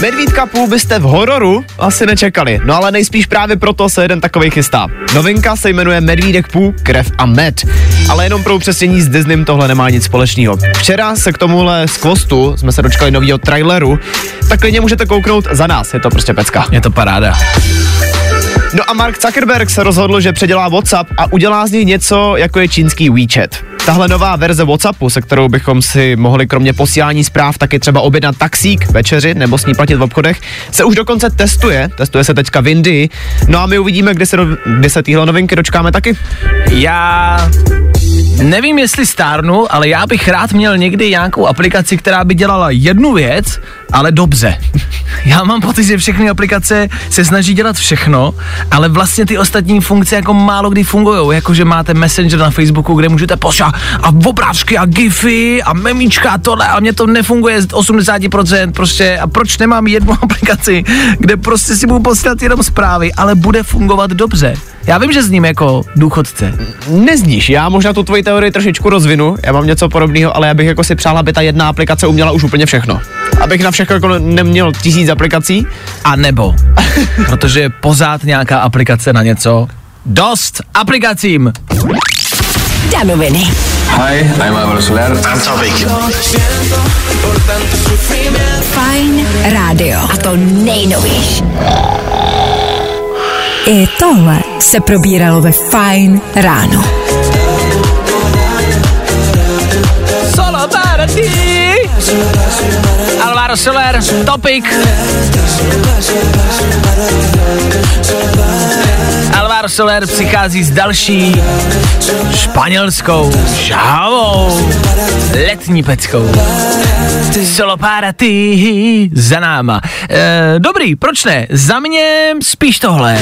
Medvídka půl byste v hororu asi nečekali, no ale nejspíš právě proto se jeden takový chystá. Novinka se jmenuje Medvídek půl, krev a med. Ale jenom pro upřesnění s Disneym tohle nemá nic společného. Včera se k tomuhle skvostu jsme se dočkali nového traileru, tak klidně můžete kouknout za nás, je to prostě pecka. Je to paráda. No a Mark Zuckerberg se rozhodl, že předělá WhatsApp a udělá z něj něco, jako je čínský WeChat. Tahle nová verze WhatsAppu, se kterou bychom si mohli kromě posílání zpráv taky třeba objednat taxík, večeři nebo s ní platit v obchodech, se už dokonce testuje. Testuje se teďka v Indii. No a my uvidíme, kdy se, do, kdy se týhle novinky dočkáme taky. Já nevím, jestli stárnu, ale já bych rád měl někdy nějakou aplikaci, která by dělala jednu věc, ale dobře. Já mám pocit, že všechny aplikace se snaží dělat všechno, ale vlastně ty ostatní funkce jako málo kdy fungují. Jakože máte Messenger na Facebooku, kde můžete poslat a obrázky a gify a memíčka a tohle a mě to nefunguje z 80% prostě a proč nemám jednu aplikaci, kde prostě si budu posílat jenom zprávy, ale bude fungovat dobře. Já vím, že s ním jako důchodce. Nezníš, já možná tu tvoji teorii trošičku rozvinu, já mám něco podobného, ale já bych jako si přál, aby ta jedna aplikace uměla už úplně všechno. Abych na všechno jako neměl tisíc aplikací. A nebo, protože je pořád nějaká aplikace na něco. Dost aplikacím! Danoviny. Hi, I'm Álvaro Soler. I'm Topic. Fine Radio. A to nejnovější. I tohle se probíralo ve Fine ráno. Solo! Alvaro Soler, Topic. Alvaro Soler přichází s další španělskou žávou letní peckou. Solo para ti za náma. E, dobrý, proč ne? Za mě spíš tohle.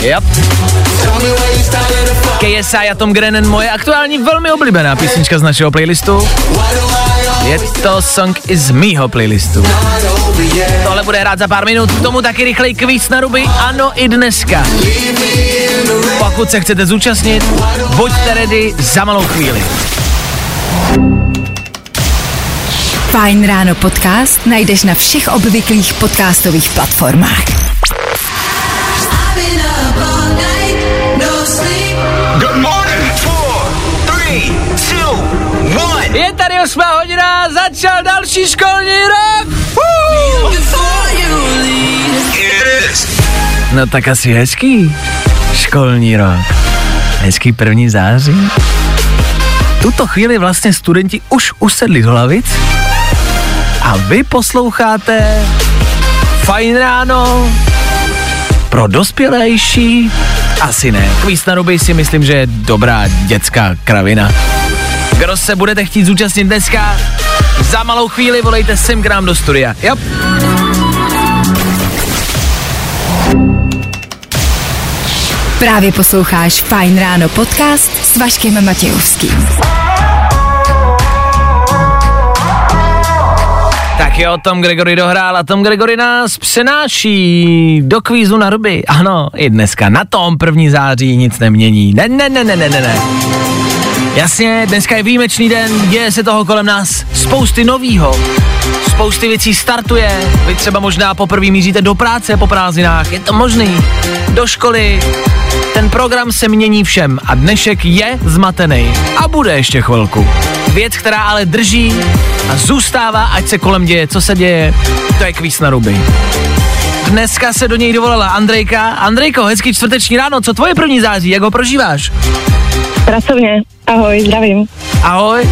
Yep. KSI a Tom Grennan, moje aktuální velmi oblíbená písnička z našeho playlistu. Je to song i z mýho playlistu. Tohle bude hrát za pár minut, k tomu taky rychlej kvíz na ruby, ano i dneska. Pokud se chcete zúčastnit, buďte ready za malou chvíli. Fine Ráno podcast najdeš na všech obvyklých podcastových platformách. Good morning. Four, three, two, one. Je tady 8 hodina, začal další školní rok! Is. No tak asi hezký školní rok. Hezký první září. Tuto chvíli vlastně studenti už usedli do lavic a vy posloucháte Fajn ráno pro dospělejší. Asi ne. Kvíz na ruby si myslím, že je dobrá dětská kravina. Kdo se budete chtít zúčastnit dneska, za malou chvíli volejte sem k nám do studia. Yep. Právě posloucháš Fajn ráno podcast s Vaškem Matějovským. Tak jo, Tom Gregory dohrál a Tom Gregory nás přenáší do kvízu na ruby. Ano, i dneska na tom první září nic nemění. Ne, ne, ne, ne, ne, ne, ne. Jasně, dneska je výjimečný den, děje se toho kolem nás spousty novýho. Spousty věcí startuje, vy třeba možná poprvé míříte do práce po prázdninách, je to možný. Do školy, ten program se mění všem a dnešek je zmatený a bude ještě chvilku. Věc, která ale drží a zůstává, ať se kolem děje, co se děje, to je kvíz na ruby. Dneska se do něj dovolala Andrejka. Andrejko, hezký čtvrteční ráno, co tvoje první září, jak ho prožíváš? Pracovně. Ahoj, zdravím. Ahoj.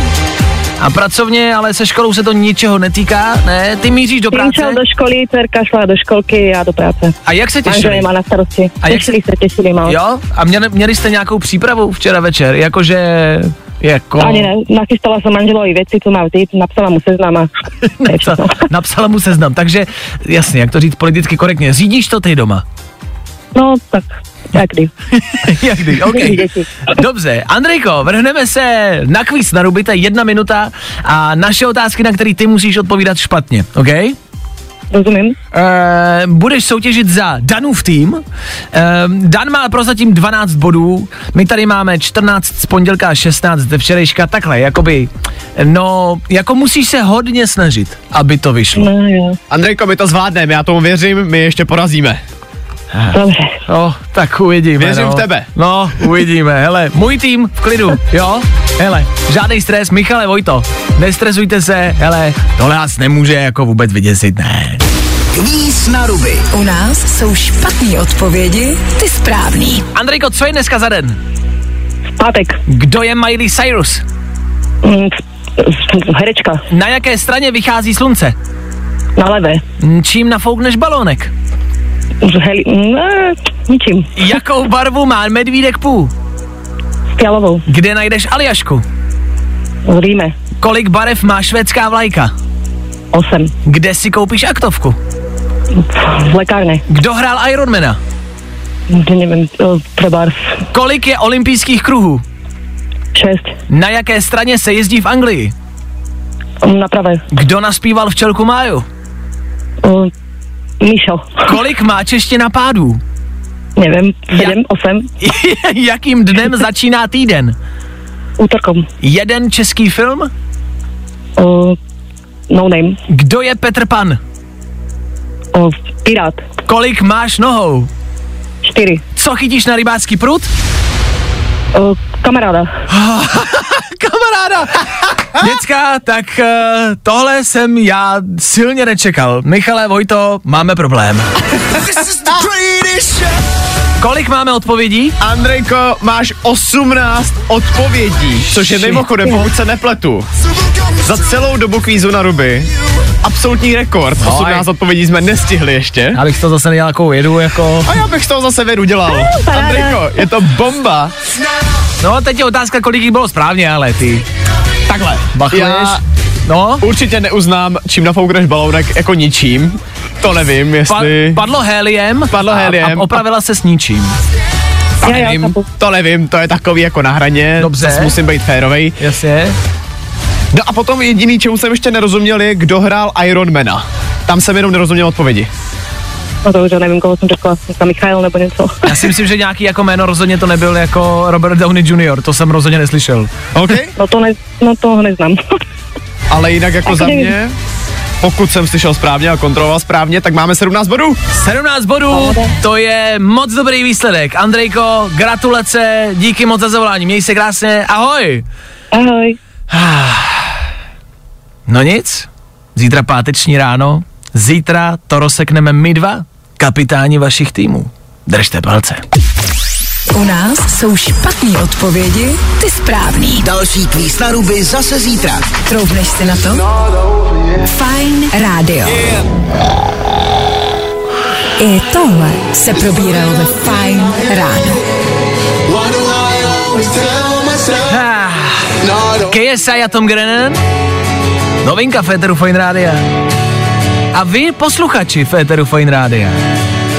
A pracovně, ale se školou se to ničeho netýká, ne? Ty míříš do práce? šel do školy, dcerka šla do školky, já do práce. A jak se těšili? má na starosti. A jak těšili se, těšili moc. Jo? A měli, měli jste nějakou přípravu včera večer? Jakože... Jako... Ani ne, nachystala jsem manželovi věci, co má vzít, napsala mu seznam a všechno. Napsala mu seznam, takže jasně, jak to říct politicky korektně, řídíš to ty doma? No, tak, jak kdy. Jak kdy, OK. Dobře, Andrejko, vrhneme se na kvíz na ruby, to je jedna minuta a naše otázky, na které ty musíš odpovídat špatně, OK? Rozumím. Uh, budeš soutěžit za Danův tým. Uh, Dan má prozatím 12 bodů, my tady máme 14 z pondělka a 16 ze včerejška, takhle, jakoby, no, jako musíš se hodně snažit, aby to vyšlo. No jo, Andrejko, my to zvládneme, já tomu věřím, my ještě porazíme. Dobře. No, tak uvidíme. Věřím no. v tebe. No, uvidíme. Hele, můj tým v klidu, jo? Hele, žádný stres, Michale Vojto, nestresujte se, hele, tohle nás nemůže jako vůbec vyděsit, ne. Kvíz na ruby. U nás jsou špatné odpovědi, ty správný. Andrejko, co je dneska za den? Pátek. Kdo je Miley Cyrus? Mm, herečka. Na jaké straně vychází slunce? Na levé. Čím nafoukneš balónek? Heli, ne, ničím. Jakou barvu má medvídek pů? Fialovou. Kde najdeš Aljašku? V Ríme. Kolik barev má švédská vlajka? Osm. Kde si koupíš aktovku? V lékárně. Kdo hrál Ironmana? Nevím, třeba Kolik je olympijských kruhů? šest. Na jaké straně se jezdí v Anglii? Na pravé. Kdo naspíval včelku Máju? Michel. Kolik má čeština pádů? Nevím, sedm, osm. Jakým dnem začíná týden? Útorkom. Jeden český film? Uh, no name. Kdo je Petr Pan? Uh, pirát. Kolik máš nohou? Čtyři. Co chytíš na rybářský prut? Uh, kamaráda. Kamaráda! Děcka, tak uh, tohle jsem já silně nečekal. Michale, Vojto, máme problém. Kolik máme odpovědí? Andrejko, máš 18 odpovědí, což je mimochodem, pokud se nepletu, za celou dobu kvízu na ruby. Absolutní rekord. No, 18 odpovědí jsme nestihli ještě. Abych to zase nedělal jako jedu, jako... A já bych z toho zase vědu dělal. Andrejko, je to bomba. No, teď je otázka, kolik jich bylo správně, ale ty. Takhle. Bachluješ? Já No, určitě neuznám, čím nafoukneš balónek jako ničím. To nevím, pa- jestli... padlo heliem. Padlo a- heliem. A opravila se s ničím. to Já, já, nevím, to nevím, to je takový jako na hraně. Dobře. Zas musím být férovej. Jasně. No a potom jediný, čemu jsem ještě nerozuměl, je, kdo hrál Ironmana. Tam jsem jenom nerozuměl odpovědi. No to už já nevím, koho jsem řekla. Nějaká Michael nebo něco. Já si myslím, že nějaký jako jméno rozhodně to nebyl jako Robert Downey Jr., to jsem rozhodně neslyšel. OK? No to, ne, no to neznám. Ale jinak jako Tak za nevím. mě, pokud jsem slyšel správně a kontroloval správně, tak máme 17 bodů. 17 bodů, to je moc dobrý výsledek. Andrejko, gratulace, díky moc za zavolání, měj se krásně, ahoj. Ahoj. No nic, zítra páteční ráno, zítra to rozsekneme my dva, kapitáni vašich týmů. Držte palce. U nás jsou špatné odpovědi, ty správný. Další kvíz na ruby zase zítra. Troubneš si na to? Fajn rádio. I tohle se probíralo ve Fajn ráno. Ah, KSI a Tom Grennan, novinka Féteru Fine Rádia. A vy, posluchači Féteru Fine Rádia,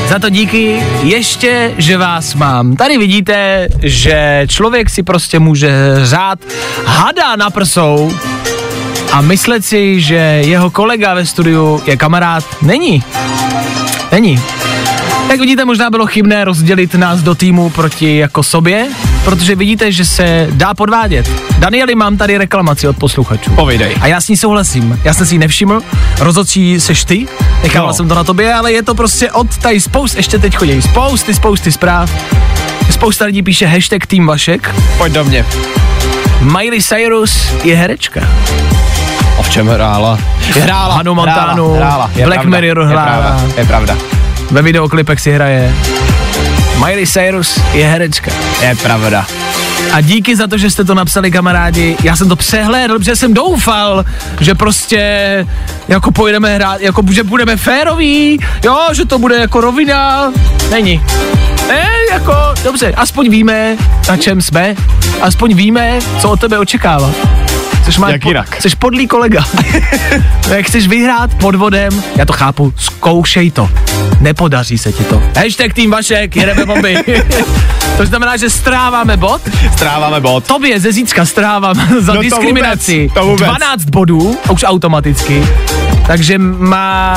Za to díky ještě, že vás mám. Tady vidíte, že člověk si prostě může řád hada na prsou a myslet si, že jeho kolega ve studiu je kamarád. Není. Není. Jak vidíte, možná bylo chybné rozdělit nás do týmu proti jako sobě, protože vidíte, že se dá podvádět. Danieli, mám tady reklamaci od posluchačů. Povídej. A já s ní souhlasím. Já jsem si ji nevšiml, rozhodčí seš ty, nechával No. jsem to na tobě, ale je to prostě od tady spoust, ještě teď chodí spousty, spousty zpráv. Spousta lidí píše hashtag Tým Vašek. Pojď do mě. Miley Cyrus je herečka. O v čem hrála? Hrála. Hanu Montanu, hrála, hrála. Je Black pravda, Mirror je hrála. pravda, Je pravda. Ve videoklipech si hraje. Miley Cyrus je herečka. Je pravda. A díky za to, že jste to napsali kamarádi, já jsem to přehlédl, protože jsem doufal, že prostě jako pojedeme hrát, jako že budeme féroví, jo, že to bude jako rovina, není. Ne, jako, dobře, aspoň víme, na čem jsme, aspoň víme, co od tebe očekává. Což má Jak jinak? Jsi podlý kolega. Jak chceš vyhrát podvodem, já to chápu, zkoušej to. Nepodaří se ti to. Hashtag tým Vašek, jedeme bomby. to znamená, že stráváme bod. Stráváme bod. Tobě ze zítřka strávám za to diskriminaci vůbec, to vůbec. 12 bodů, už automaticky. Takže má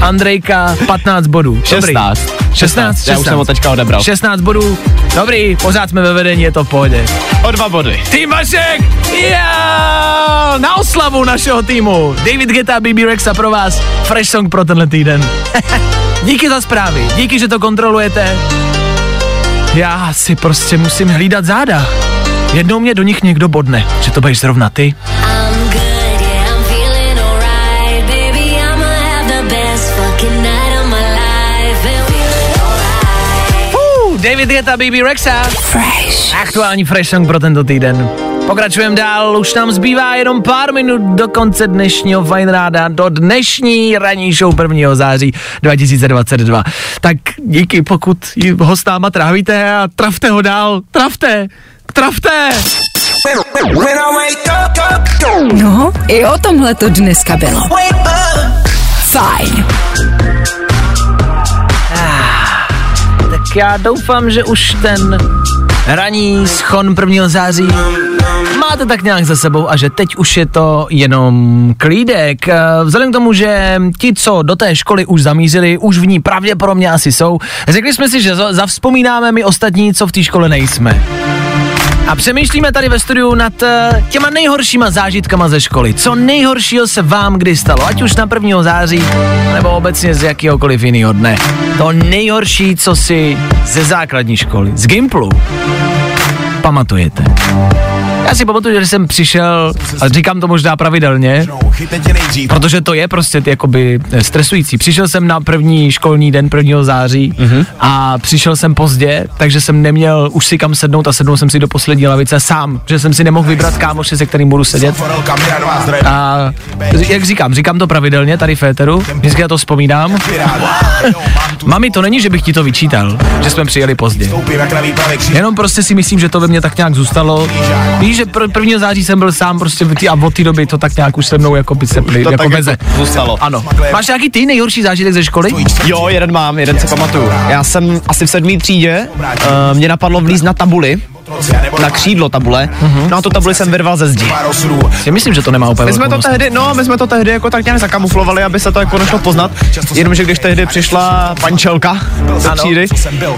Andrejka 15 bodů. Dobrý. 16. 16, Já už jsem ho teďka odebral. 16 bodů. Dobrý, pořád jsme ve vedení, je to v pohodě. O dva body. Tým Vašek! Yeah! Na oslavu našeho týmu. David Geta, BB Rexa pro vás. Fresh song pro tenhle týden. díky za zprávy, díky, že to kontrolujete. Já si prostě musím hlídat záda. Jednou mě do nich někdo bodne, že to budeš zrovna ty. Baby, David Geta, BB Rexa. Fresh. Aktuální fresh song pro tento týden. Pokračujeme dál, už nám zbývá jenom pár minut do konce dnešního Fine Ráda, do dnešní ranní show 1. září 2022. Tak díky, pokud ho s náma trávíte a trafte ho dál, trafte, trafte! No, i o tomhle to dneska bylo. Fajn. Tak já doufám, že už ten ranní schon 1. září máte tak nějak za sebou a že teď už je to jenom klídek. Eh, Vzhledem k tomu, že ti, co do té školy už zamířili, už v ní pravděpodobně asi jsou, řekli jsme si, že za- zavzpomínáme my ostatní, co v té škole nejsme. A přemýšlíme tady ve studiu nad eh, těma nejhoršíma zážitkama ze školy. Co nejhoršího se vám kdy stalo, ať už na 1. září, nebo obecně z jakýhokoliv jiného dne. To nejhorší, co si ze základní školy, z Gimplu, pamatujete. Já si pamatuju, že jsem přišel, a říkám to možná pravidelně, protože to je prostě jakoby eh, stresující. Přišel jsem na první školní den 1. září mm-hmm. a přišel jsem pozdě, takže jsem neměl už si kam sednout a sednul jsem si do poslední lavice sám, že jsem si nemohl vybrat kámoše, se kterým budu sedět. A jak říkám, říkám to pravidelně tady v éteru, vždycky já to vzpomínám. Mami, to není, že bych ti to vyčítal, že jsme přijeli pozdě. Jenom prostě si myslím, že to ve mně tak nějak zůstalo. Víš, že pr- 1. září jsem byl sám prostě v tý, a od té doby to tak nějak už se mnou jako by se pli, To jako veze. jako zůstalo. Ano. Máš nějaký ty nejhorší zážitek ze školy? Jo, jeden mám, jeden si pamatuju. Já jsem asi v sedmý třídě, uh, mě napadlo vlíz na tabuli, na křídlo tabule, no a tu tabuli jsem vyrval ze zdi. Si myslím, že to nemá úplně My jsme to tehdy, no, my jsme to tehdy jako tak nějak zakamuflovali, aby se to jako nešlo poznat. Jenomže když tehdy přišla pančelka Ano. třídy,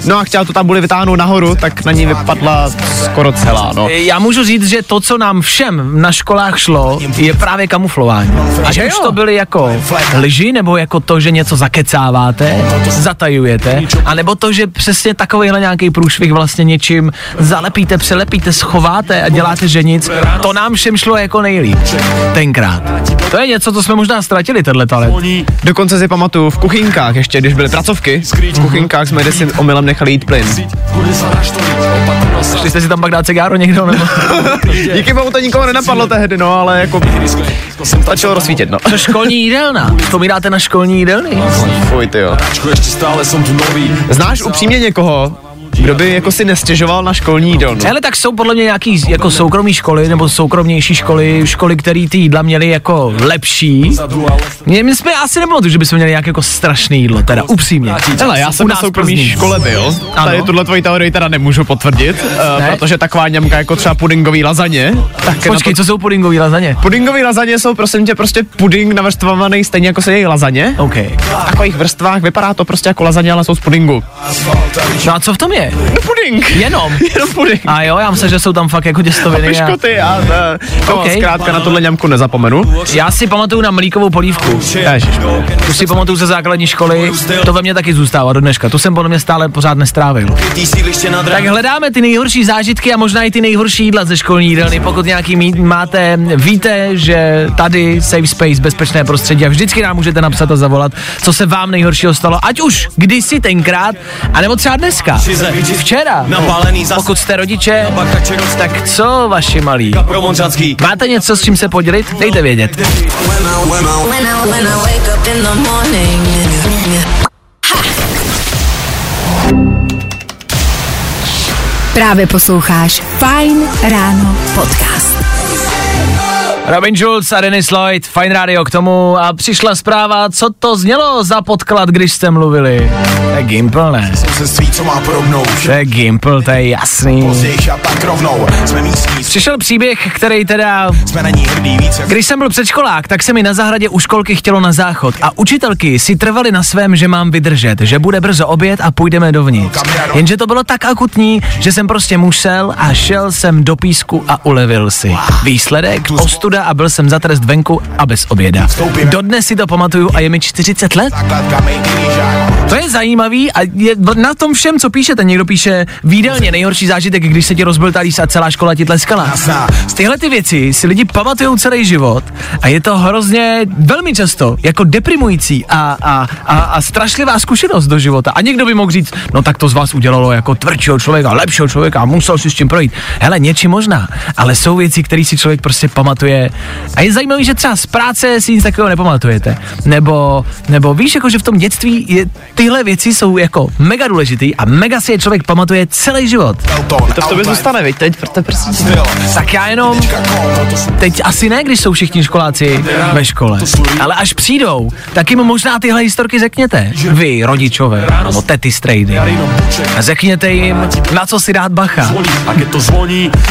no a chtěla tu tabuli vytáhnout nahoru, tak na ní vypadla skoro celá, no. Já můžu říct, že to, co nám všem na školách šlo, je právě kamuflování. Ať už to byly jako lži, nebo jako to, že něco zakecáváte, zatajujete, anebo to, že přesně takovýhle nějaký průšvih vlastně něčím zalepíte, přelepíte, schováte a děláte, že nic. To nám všem šlo jako nejlíp. Tenkrát. To je něco, co jsme možná ztratili, tenhle talent. Dokonce si pamatuju v kuchynkách ještě, když byly pracovky, v kuchynkách jsme si omylem nechali jít plyn. Šli jste si tam pak dát cigáro někdo, nebo? Díky bohu to nikoho nenapadlo tehdy, no, ale jako stačilo rozsvítit, no. Co školní jídelna? Vzpomínáte na školní jídelny? Fuj, ty jo. Znáš upřímně někoho, Kdo by jako si nestěžoval na školní jídlo? No? Ale tak jsou podle mě nějaký jako soukromí školy nebo soukromnější školy, školy, které ty jídla měly jako lepší. Mě, my jsme asi nepamatuju, že bychom měli nějak jako strašné jídlo, teda upřímně. Hele, já jsem na soukromé škole byl. Ano. Tady tuhle tvoji teorii teda nemůžu potvrdit, uh, Ne? protože taková ňamka jako třeba pudingový lazaně. Tak Počkej, co jsou pudingový lazaně? Pudingový lazaně jsou prosím tě prostě puding navrstvovaný stejně jako se její lazaně. OK. V takových vrstvách vypadá to prostě jako lazaně, ale jsou z pudingu. No a co v tom je? No puding. Jenom. Jenom puding. A jo, já myslím, že jsou tam fakt jako těstoviny. A... Piškoty a uh, to OK. zkrátka na tohle ňamku nezapomenu. Já si pamatuju na mlíkovou polívku. Ježišmarja. Tu si pamatuju ze základní školy, to ve mně taky zůstává do dneška. Tu jsem podle mě stále pořád nestrávil. Tak hledáme ty nejhorší zážitky a možná i ty nejhorší jídla ze školní jídelny. Pokud nějaký mít máte, víte, že tady Safe Space, bezpečné prostředí a vždycky nám můžete napsat a zavolat, co se vám nejhoršího stalo, ať už kdysi tenkrát, anebo třeba dneska, včera. Pokud jste rodiče, tak co vaši malí? Máte něco, s čím se podělit? Dejte vědět. When I, when I wake up in the morning. Právě posloucháš Fine Ráno podcast. Robin Schulz a Dennis Lloyd, Fine Radio k tomu a přišla zpráva, co to znělo za podklad, když jste mluvili. To je Gimple, ne? To je Gimple, to je jasný. Přišel příběh, který teda... Když jsem byl předškolák, tak se mi na zahradě u školky chtělo na záchod a učitelky si trvali na svém, že mám vydržet, že bude brzo oběd a půjdeme dovnitř. Jenže to bylo tak akutní, že jsem prostě musel a šel jsem do písku a ulevil si. Výsledek, ostuda a byl jsem za trest venku a bez oběda. Dodnes si to pamatuju a je mi 40 let. To je zajímavý a je na tom všem, co píšete. Někdo píše výdelně nejhorší zážitek, když se ti rozbil talíř a celá škola ti tleskala. Tyhle ty věci si lidi pamatují celý život a je to hrozně velmi často jako deprimující a, a, a, a strašlivá zkušenost do života. A někdo by mohl říct, no tak to z vás udělalo jako tvrdšího člověka, lepšího člověka a musel si s tím projít. Hele, něčím možná, ale jsou věci, které si člověk prostě pamatuje. A je zajímavé, že třeba z práce si nic takového nepamatujete. Nebo, nebo víš, jako že v tom dětství je, tyhle věci jsou jako mega důležitý a mega si je člověk pamatuje celý život. To v tobě zůstane, veď teď, protože prostě... Tak já jenom, teď asi ne, když jsou všichni školáci ve škole, ale až přijdou, tak jim možná tyhle historky řekněte. Vy, rodičové, nebo tety strejdy. A řekněte jim, na co si dát bacha.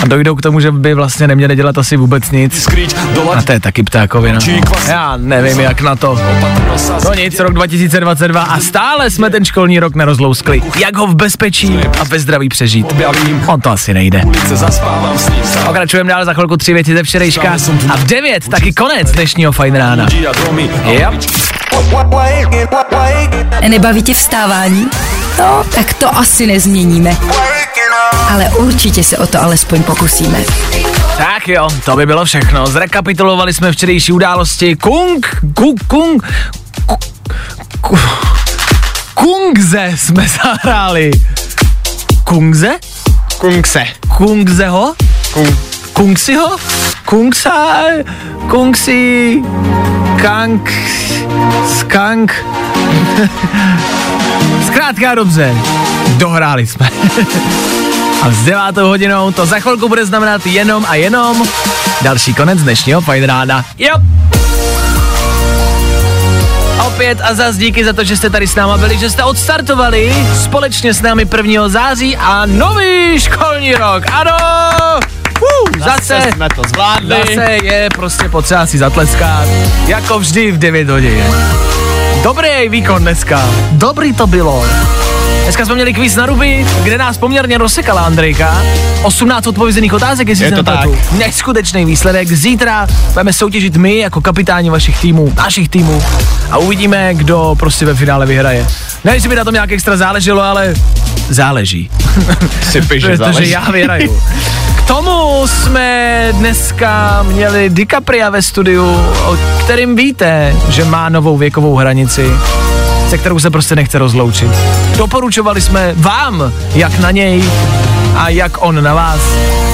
A dojdou k tomu, že by vlastně neměli dělat asi vůbec nic. A to je taky ptákovina. Já nevím, jak na to. No nic, rok 2022 a stále jsme ten školní rok nerozlouskli. Jak ho v bezpečí a ve zdraví přežít? On to asi nejde. Pokračujeme dál za chvilku tři věci ze včerejška a v devět taky konec dnešního fajn rána. Yep. Nebaví tě vstávání? No, tak to asi nezměníme. Ale určitě se o to alespoň pokusíme. Tak jo, to by bylo všechno. Zrekapitulovali jsme včerejší události. Kung, kung, kung, ku- ku- Kungze jsme zahráli. Kungze? Kungse. Kungzeho? Kung. Kungsiho? Kungsa? Kungsi? Kank? Skank? Zkrátka dobře, dohráli jsme. A s devátou hodinou to za chvilku bude znamenat jenom a jenom další konec dnešního Fajn rána. Jo! Opět a zas díky za to, že jste tady s náma byli, že jste odstartovali společně s námi 1. září a nový školní rok. Ano! Uh, zase, Zase jsme to zvládli. Zase je prostě potřeba si zatleskat. Jako vždy v 9 hodin. Dobrý výkon dneska. Dobrý to bylo. Dneska jsme měli kvíz na ruby, kde nás poměrně rozsekala Andrejka. 18 odpovězených otázek, jestli Je to nepletu. Neskutečný výsledek. Zítra budeme soutěžit my jako kapitáni vašich týmů, našich týmů a uvidíme, kdo prostě ve finále vyhraje. Ne, že by na tom nějak extra záleželo, ale záleží. Si že Protože záleží. já vyhraju. K tomu jsme dneska měli DiCapria ve studiu, o kterým víte, že má novou věkovou hranici, se kterou se prostě nechce rozloučit. Doporučovali jsme vám, jak na něj a jak on na vás.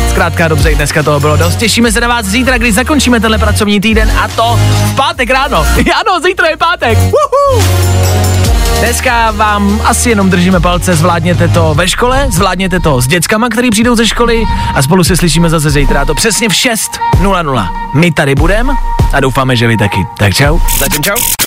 Zkrátka dobře, dneska toho bylo dost. Těšíme se na vás zítra, když zakončíme tenhle pracovní týden a to v pátek ráno. Ano, zítra je pátek. Uhu! Dneska vám asi jenom držíme palce, zvládněte to ve škole, zvládněte to s dětskama, který přijdou ze školy a spolu se slyšíme zase zítra, to přesně v 6.00. My tady budeme a doufáme, že vy taky. Tak čau. Zatím čau.